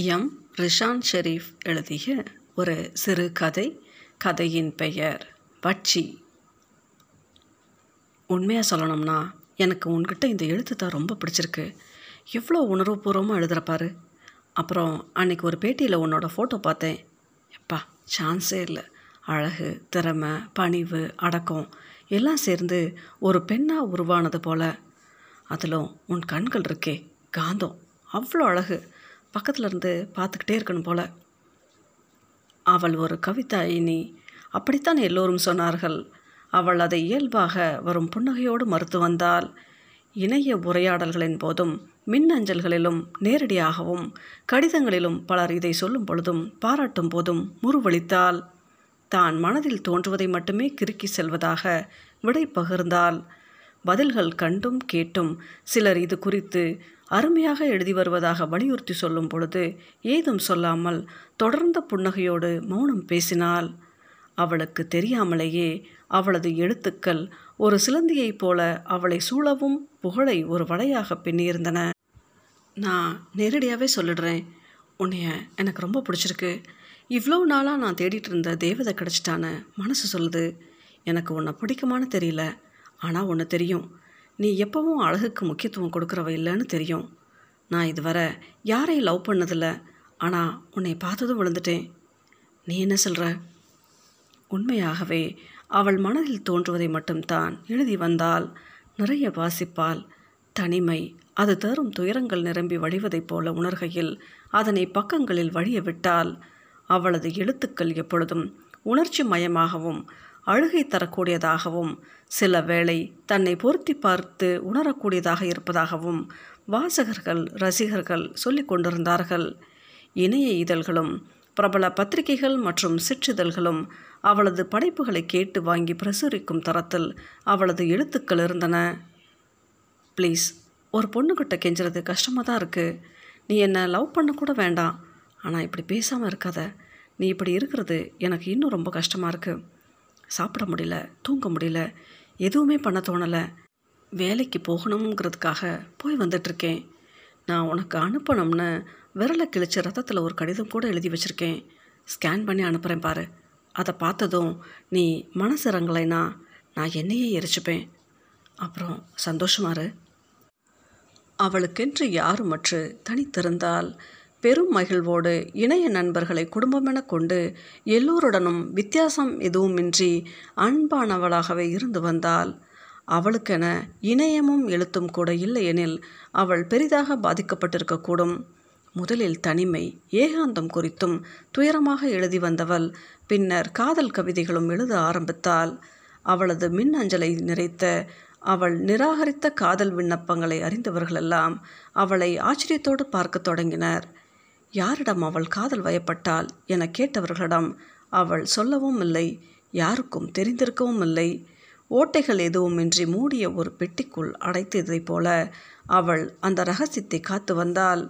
M. Rishan Sharif எழுதிய ஒரு சிறு கதை. கதையின் பெயர் வட்சி. உண்மையாக சொல்லணும்னா எனக்கு உன்கிட்ட இந்த எழுத்து தான் ரொம்ப பிடிச்சிருக்கு. எவ்வளோ உணர்வுபூர்வமாக எழுதுகிறப்பாரு அப்புறம் அன்னைக்கு ஒரு பேட்டியில் உன்னோட ஃபோட்டோ பார்த்தேன். எப்பா சான்ஸே இல்லை. அழகு திறமை பணிவு அடக்கம் எல்லாம் சேர்ந்து ஒரு பெண்ணாக உருவானது போல். அதிலும் உன் கண்கள் இருக்கே காந்தம். அவ்வளோ அழகு. பக்கத்தில் இருந்து பார்த்துக்கிட்டே இருக்கணும் போல. அவள் ஒரு கவிதாயினி அப்படித்தான் எல்லோரும் சொன்னார்கள். அவள் அதை இயல்பாக வரும் புன்னகையோடு மறுத்து வந்தால் இணைய உரையாடல்களின் போதும் மின்னஞ்சல்களிலும் நேரடியாகவும் கடிதங்களிலும் பலர் இதை சொல்லும் பொழுதும் பாராட்டும் போதும் முறுவளித்தாள். தான் மனதில் தோன்றுவதை மட்டுமே கிறுக்கி செல்வதாக விடை பகிர்ந்தாள். பதில்கள் கண்டும் கேட்டும் சிலர் இது குறித்து அருமையாக எழுதி வருவதாக வலியுறுத்தி சொல்லும் பொழுது ஏதும் சொல்லாமல் தொடர்ந்த புன்னகையோடு மௌனம் பேசினாள். அவளுக்கு தெரியாமலேயே அவளது எழுத்துக்கள் ஒரு சிலந்தியைப் போல அவளை சூழவும் புகழை ஒரு வலையாக பின்னியிருந்தன. நான் நேரடியாகவே சொல்லிடுறேன். உன்னைய எனக்கு ரொம்ப பிடிச்சிருக்கு. இவ்வளோ நாளாக நான் தேடிட்டு இருந்த தேவதை கிடச்சிட்டான்னு மனசு சொல்லுது. எனக்கு உன்னை பிடிக்குமான்னு தெரியல. ஆனால் ஒன்று தெரியும். நீ எப்பவும் அழகுக்கு முக்கியத்துவம் கொடுக்குறவ இல்லைன்னு தெரியும். நான் இதுவரை யாரையும் லவ் பண்ணதில்லை. ஆனால் உன்னை பார்த்ததும் விழுந்துட்டேன். நீ என்ன சொல்கிற உண்மையாகவே அவள் மனதில் தோன்றுவதை மட்டும்தான் எழுதி வந்தால் நிறைய வாசிப்பால் தனிமை அது தரும் துயரங்கள் நிரம்பி வழிவதைப் போல உணர்கையில் அதனை பக்கங்களில் வழிய விட்டால் அவளது எழுத்துக்கள் எப்பொழுதும் உணர்ச்சி மயமாகவும் அழுகை தரக்கூடியதாகவும் சில வேளை தன்னை பொருத்தி பார்த்து உணரக்கூடியதாக இருப்பதாகவும் வாசகர்கள் ரசிகர்கள் சொல்லிக் கொண்டிருந்தார்கள். இணைய இதழ்களும் பிரபல பத்திரிகைகள் மற்றும் சிற்றிதழ்களும் அவளது படைப்புகளை கேட்டு வாங்கி பிரசுரிக்கும் தரத்தில் அவளது எழுத்துக்கள் இருந்தன. ப்ளீஸ் ஒரு பொண்ணுக்கிட்ட கெஞ்சுறது கஷ்டமாக தான் இருக்குது நீ என்னை லவ் பண்ண கூட வேண்டாம். ஆனால் இப்படி பேசாமல் இருக்காத. நீ இப்படி இருக்கிறது எனக்கு இன்னும் ரொம்ப கஷ்டமாக இருக்குது சாப்பிட முடியல தூங்க முடியல எதுவுமே பண்ண தோணலை. வேலைக்கு போகணுங்கிறதுக்காக போய் வந்துட்ருக்கேன் நான் உனக்கு அனுப்பணும்னு விரலை கிழிச்ச ரத்தத்தில் ஒரு கடிதம் கூட எழுதி வச்சுருக்கேன். ஸ்கேன் பண்ணி அனுப்புகிறேன் பாரு. அதை பார்த்ததும் நீ மனசு இறங்கலைன்னா நான் என்னையே எரிச்சுப்பேன். அப்புறம் சந்தோஷமாரு அவளுக்கென்று யாருமற்று தனித்திருந்தால் பெரும் மகிழ்வோடு இணைய நண்பர்களை குடும்பமென கொண்டு எல்லோருடனும் வித்தியாசம் எதுவுமின்றி அன்பானவளாகவே இருந்து வந்தால் அவளுக்கென இணையமும் எழுத்தும் கூட இல்லையெனில் அவள் பெரிதாக பாதிக்கப்பட்டிருக்கக்கூடும். முதலில் தனிமை ஏகாந்தம் குறித்தும் துயரமாக எழுதி வந்தவள் பின்னர் காதல் கவிதைகளும் எழுத ஆரம்பித்தாள். அவளது மின் அஞ்சலை நிறைத்த அவள் நிராகரித்த காதல் விண்ணப்பங்களை அறிந்தவர்களெல்லாம் அவளை ஆச்சரியத்தோடு பார்க்கத் தொடங்கினர். யாரிடம் அவள் காதல் வயப்பட்டாள் என கேட்டவர்களிடம் அவள் சொல்லவும் இல்லை யாருக்கும் தெரிந்திருக்கவும் இல்லை. ஓட்டைகள் எதுவுமின்றி மூடிய ஒரு பெட்டிக்குள் அடைத்ததைப் போல அவள் அந்த ரகசியத்தை காத்து வந்தாள்.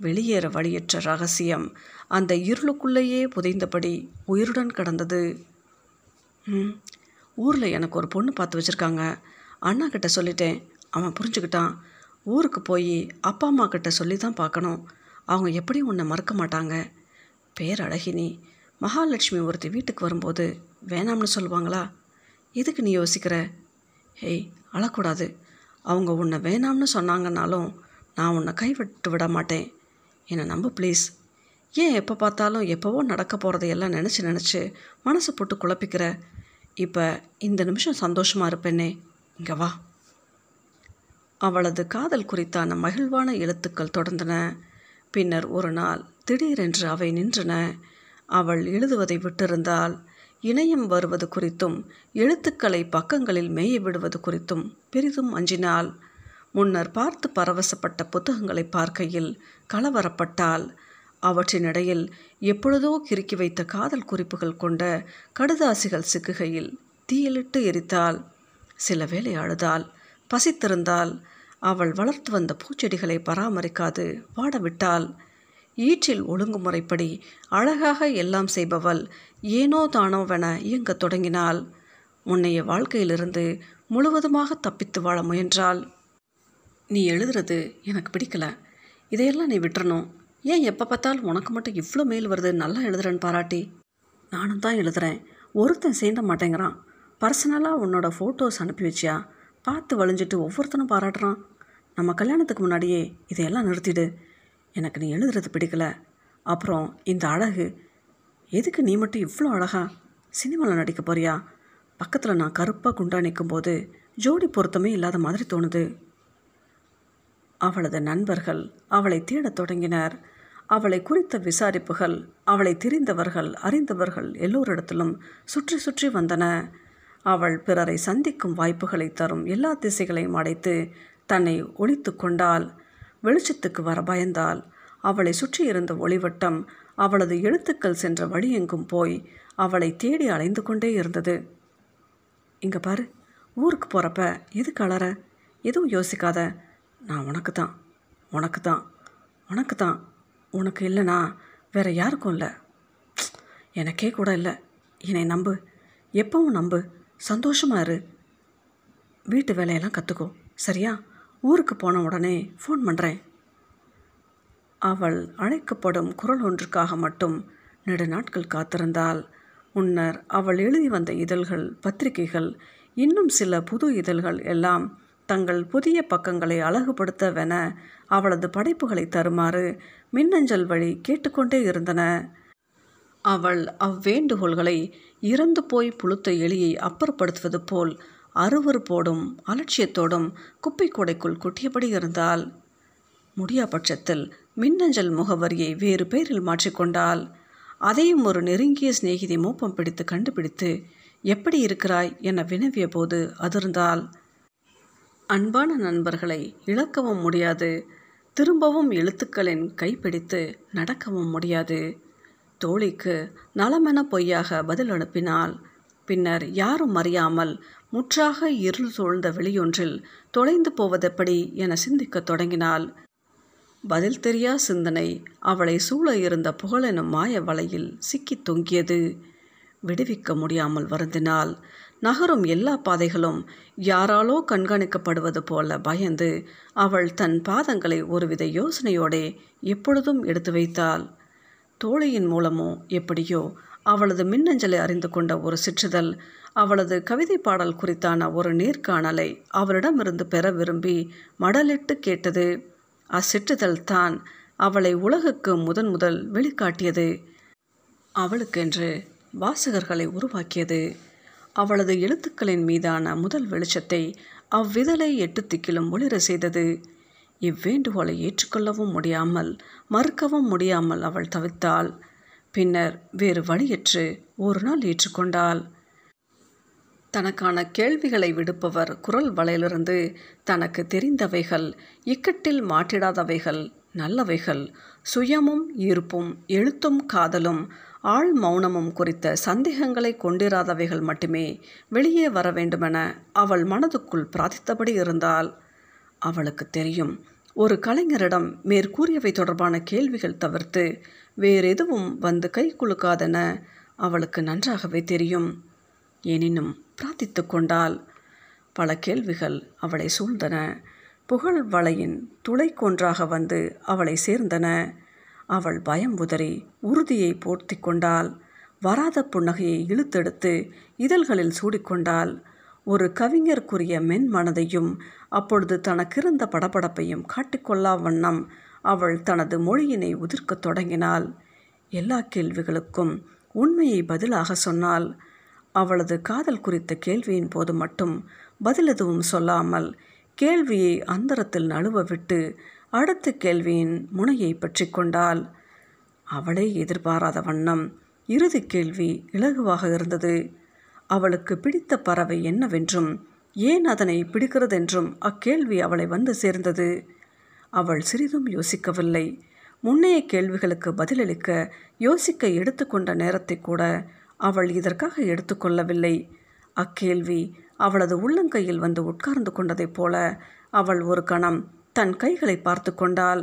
வெளியேற வழியற்ற ரகசியம் அந்த இருளுக்குள்ளேயே புதைந்தபடி உயிருடன் கடந்தது. ம் ஊரில் எனக்கு ஒரு பொண்ணு பார்த்து வச்சுருக்காங்க. அண்ணா கிட்ட சொல்லிட்டேன். அவன் புரிஞ்சுக்கிட்டான். ஊருக்கு போய் அப்பா அம்மா கிட்ட சொல்லி தான் பார்க்கணும். அவங்க எப்படி உன்னை மறக்க மாட்டாங்க? பேரழகினி மகாலட்சுமி ஒருத்தி வீட்டுக்கு வரும்போது வேணாம்னு சொல்லுவாங்களா? எதுக்கு நீ யோசிக்கிற? ஹேய் அழக்கூடாது. அவங்க உன்னை வேணாம்னு சொன்னாங்கன்னாலும் நான் உன்னை கைவிட்டு விட மாட்டேன். என்னை நம்பு ப்ளீஸ்? ஏன் எப்போ பார்த்தாலும் எப்போவோ நடக்க போகிறதையெல்லாம் நினச்சி நினச்சி மனசு போட்டு குழப்பிக்கிற? இப்போ இந்த நிமிஷம் சந்தோஷமாக இருப்பேனே. இங்கே வா. அவளது காதல் குறித்தான மகிழ்வான எழுத்துக்கள் தொடர்ந்தன. பின்னர் ஒரு நாள் திடீரென்று அவை நின்றன. அவள் எழுதுவதை விட்டிருந்தால் இணையம் வருவது குறித்தும் எழுத்துக்களை பக்கங்களில் மேய விடுவது குறித்தும் பெரிதும் அஞ்சினாள். முன்னர் பார்த்து பரவசப்பட்ட புத்தகங்களை பார்க்கையில் கலவரப்பட்டால் அவற்றினிடையில் எப்பொழுதோ கிறுக்கி வைத்த காதல் குறிப்புகள் கொண்ட கடுதாசிகள் சிக்குகையில் தீயிலிட்டு எரித்தாள். சில வேளை அழுதாள் பசித்திருந்தால் அவள் வளர்த்து வந்த பூச்செடிகளை பராமரிக்காது வாடவிட்டாள். ஈற்றில் ஒழுங்குமுறைப்படி அழகாக எல்லாம் செய்பவள் ஏனோ தானோவென இயங்கத் தொடங்கினாள். முன்னைய வாழ்க்கையிலிருந்து முழுவதுமாக தப்பித்து வாழ முயன்றாள். நீ எழுதுறது எனக்கு பிடிக்கல. இதையெல்லாம் நீ விட்டுறணும். ஏன் எப்போ பார்த்தாலும் உனக்கு மட்டும் இவ்வளோ மேல் வருது நல்லா எழுதுறேன்னு பாராட்டி? நானும் தான் எழுதுகிறேன் ஒருத்தன் சேர்ந்த மாட்டேங்கிறான். பர்சனலாக உன்னோட ஃபோட்டோஸ் அனுப்பி வச்சியா? பார்த்து வழிஞ்சிட்டு ஒவ்வொருத்தனும் பாராட்டுறான். நம்ம கல்யாணத்துக்கு முன்னாடியே இதையெல்லாம் நிறுத்திடு. எனக்கு நீ எழுதுறது பிடிக்கல. அப்புறம் இந்த அழகு. எதுக்கு நீ மட்டும் இவ்வளோ அழகா சினிமாவில் நடிக்க போறியா? பக்கத்தில் நான் கருப்பாக குண்டா நிற்கும்போது ஜோடி பொருத்தமே இல்லாத மாதிரி தோணுது. அவளது நண்பர்கள் அவளை தேடத் தொடங்கினர். அவளை குறித்த விசாரிப்புகள் அவளை தெரிந்தவர்கள் அறிந்தவர்கள் எல்லோரிடத்திலும் சுற்றி சுற்றி வந்தன. அவள் பிறரை சந்திக்கும் வாய்ப்புகளை தரும் எல்லா திசைகளையும் அடைத்து தன்னை ஒழித்து கொண்டாள். வெளிச்சத்துக்கு வர பயந்தாள். அவளை சுற்றி இருந்த ஒளிவட்டம் அவளது எழுத்துக்கள் சென்ற வழியெங்கும் போய் அவளை தேடி அலைந்து கொண்டே இருந்தது. இங்கே பாரு ஊருக்கு போகிறப்ப எது அலற? எதுவும் யோசிக்காத. நான் உனக்கு தான் உனக்கு தான் உனக்கு தான் உனக்கு இல்லைனா வேற யாருக்கும் இல்லை. எனக்கே கூட இல்லை. என்னை நம்பு. எப்பவும் நம்பு. சந்தோஷமாக இரு. வீட்டு வேலையெல்லாம் கற்றுக்கோ சரியா? ஊருக்கு போன உடனே ஃபோன் பண்ணுறேன் அவள் அழைக்கப்படும் குரல் ஒன்றுக்காக மட்டும் நெடு நாட்கள் முன்னர் அவள் எழுதி வந்த இதழ்கள் பத்திரிகைகள் இன்னும் சில புது இதழ்கள் எல்லாம் தங்கள் புதிய பக்கங்களை அழகுபடுத்தவென அவளது படைப்புகளை தருமாறு மின்னஞ்சல் வழி கேட்டுக்கொண்டே இருந்தன. அவள் அவ்வேண்டுகோள்களை இறந்து போய் புழுத்த எலியை அப்புறப்படுத்துவது போல் அருவருப்போடும் அலட்சியத்தோடும் குப்பை கூடைக்குள் கொட்டியபடி இருந்தால் முடியா பட்சத்தில் மின்னஞ்சல் முகவரியை வேறு பெயரில் மாற்றிக்கொண்டால் அதையும் ஒரு நெருங்கிய சிநேகிதி மோப்பம் பிடித்து கண்டுபிடித்து எப்படி இருக்கிறாய்? என வினவிய போது அதிர்ந்தால் அன்பான நண்பர்களை இழக்கவும் முடியாது திரும்பவும் எழுத்துக்களின் கைப்பிடித்து நடக்கவும் முடியாது. தோழிக்கு நலமென பொய்யாக பதில் அனுப்பினாள் பின்னர் யாரும் அறியாமல் முற்றாக இருள் சூழ்ந்த வெளியொன்றில் தொலைந்து போவதெப்படி என சிந்திக்கத் தொடங்கினாள். பதில் தெரியா சிந்தனை அவளை சூழ இருந்த புகழெனும் மாய வலையில் சிக்கித் தொங்கியது. விடுவிக்க முடியாமல் வருந்தினாள். நகரும் எல்லா பாதைகளும் யாராலோ கண்காணிக்கப்படுவது போல பயந்து அவள் தன் பாதங்களை ஒருவித யோசனையோடே எப்பொழுதும் எடுத்து வைத்தாள். தோழியின் மூலமோ எப்படியோ அவளது மின்னஞ்சலை அறிந்து கொண்ட ஒரு சிற்றிதழ் அவளது கவிதை பாடல் குறித்தான ஒரு நேர்காணலை அவளிடமிருந்து பெற விரும்பி மடலிட்டு கேட்டது. அச்சிற்றிதழ் தான் அவளை உலகுக்கு முதன் முதல் வெளிக்காட்டியது. அவளுக்கென்று வாசகர்களை உருவாக்கியது. அவளது எழுத்துக்களின் மீதான முதல் வெளிச்சத்தை அவ்விதழை எட்டு திக்கிலும் ஒளிர செய்தது. இவ்வேண்டுகோளை ஏற்றுக்கொள்ளவும் முடியாமல் மறுக்கவும் முடியாமல் அவள் தவித்தாள். பின்னர் வேறு வழியற்று ஒரு நாள் ஏற்றுக்கொண்டாள். தனக்கான கேள்விகளை விடுப்பவர் குரல் வலையிலிருந்து தனக்கு தெரிந்தவைகள் இக்கட்டில் மாட்டிடாதவைகள் நல்லவைகள் சுயமும் ஈர்ப்பும் எழுத்தும் காதலும் ஆள் மௌனமும் குறித்த சந்தேகங்களை கொண்டிராதவைகள் மட்டுமே வெளியே வர வேண்டுமென அவள் மனதுக்குள் பிரார்த்தித்தபடி இருந்தாள். அவளுக்கு தெரியும் ஒரு கலைஞரிடம் மேற்கூறியவை தொடர்பான கேள்விகள் தவிர்த்து வேறெதுவும் வந்து கை குலுக்காதென அவளுக்கு நன்றாகவே தெரியும். எனினும் பிரார்த்தித்து கொண்டால் பல கேள்விகள் அவளை சூழ்ந்தன. புகழ் வலையின் துளைக்கொன்றாக வந்து அவளை சேர்ந்தன. அவள் பயம் உதறி உறுதியை போர்த்தி கொண்டாள் வராத புன்னகையை இழுத்தெடுத்து இதழ்களில் சூடிக்கொண்டாள் ஒரு கவிஞருக்குரிய மென் மனதையும் அப்பொழுது தனக்கிருந்த படபடப்பையும் காட்டிக்கொள்ளா வண்ணம் அவள் தனது மொழியினை உதிர்க்கத் தொடங்கினாள். எல்லா கேள்விகளுக்கும் உண்மையை பதிலாக சொன்னாள். அவளது காதல் குறித்த கேள்வியின் போது மட்டும் பதில் எதுவும் சொல்லாமல் கேள்வியை அந்தரத்தில் நழுவ விட்டு அடுத்த கேள்வியின் முனையை பற்றி கொண்டாள். அவளே எதிர்பாராத வண்ணம் இறுதி கேள்வி இலகுவாக இருந்தது. அவளுக்கு பிடித்த பறவை என்னவென்றும் ஏன் அதனை பிடிக்கிறதென்றும் அக்கேள்வி அவளை வந்து சேர்ந்தது. அவள் சிறிதும் யோசிக்கவில்லை. முன்னைய கேள்விகளுக்கு பதிலளிக்க யோசிக்க எடுத்துக்கொண்ட நேரத்தை கூட அவள் இதற்காக எடுத்துக்கொள்ளவில்லை அக்கேள்வி அவளது உள்ளங்கையில் வந்து உட்கார்ந்து கொண்டதைப் போல அவள் ஒரு கணம் தன் கைகளை பார்த்து கொண்டாள்.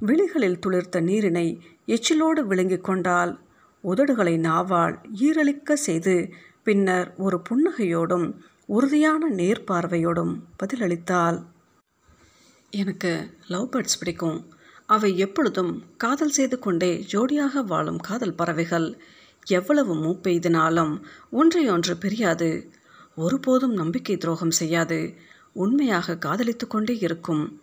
விழிகளில் துளிர்த்த நீரினை எச்சிலோடு விழுங்கிக் கொண்டாள். உதடுகளை நாவால் ஈரலிக்க செய்து பின்னர் ஒரு புன்னகையோடும் உறுதியான நேர்பார்வையோடும் பதிலளித்தாள். எனக்கு லவ் பேர்ட்ஸ் பிடிக்கும். அவை எப்பொழுதும் காதல் செய்து கொண்டே ஜோடியாக வாழும் காதல் பறவைகள். எவ்வளவு மூப்பெய்தினாலும் ஒன்றையொன்று பிரியாது. ஒருபோதும் நம்பிக்கை துரோகம் செய்யாது. உண்மையாக காதலித்து கொண்டே இருக்கும்.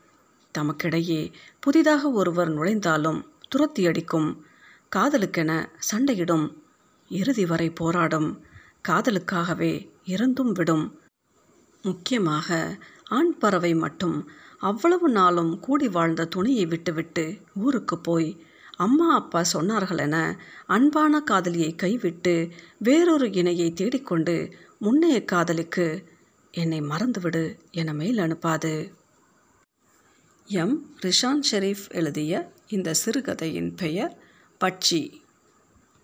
தமக்கிடையே புதிதாக ஒருவர் நுழைந்தாலும் துரத்தி அடிக்கும் காதலுக்கென சண்டையிடும். இறுதி வரை போராடும். காதலுக்காகவே இறந்தும் விடும். முக்கியமாக ஆண் பறவை மட்டும் அவ்வளவு நாளும் கூடி வாழ்ந்த துணையை விட்டுவிட்டு ஊருக்கு போய் அம்மா அப்பா சொன்னார்கள் என அன்பான காதலியை கைவிட்டு வேறொரு இணையை தேடிக்கொண்டு முன்னைய காதலுக்கு என்னை மறந்துவிடு என மேல் அனுப்பாது. எம். ரிஷான் ஷெரீஃப் எழுதிய இந்த சிறுகதையின் பெயர் பட்சி.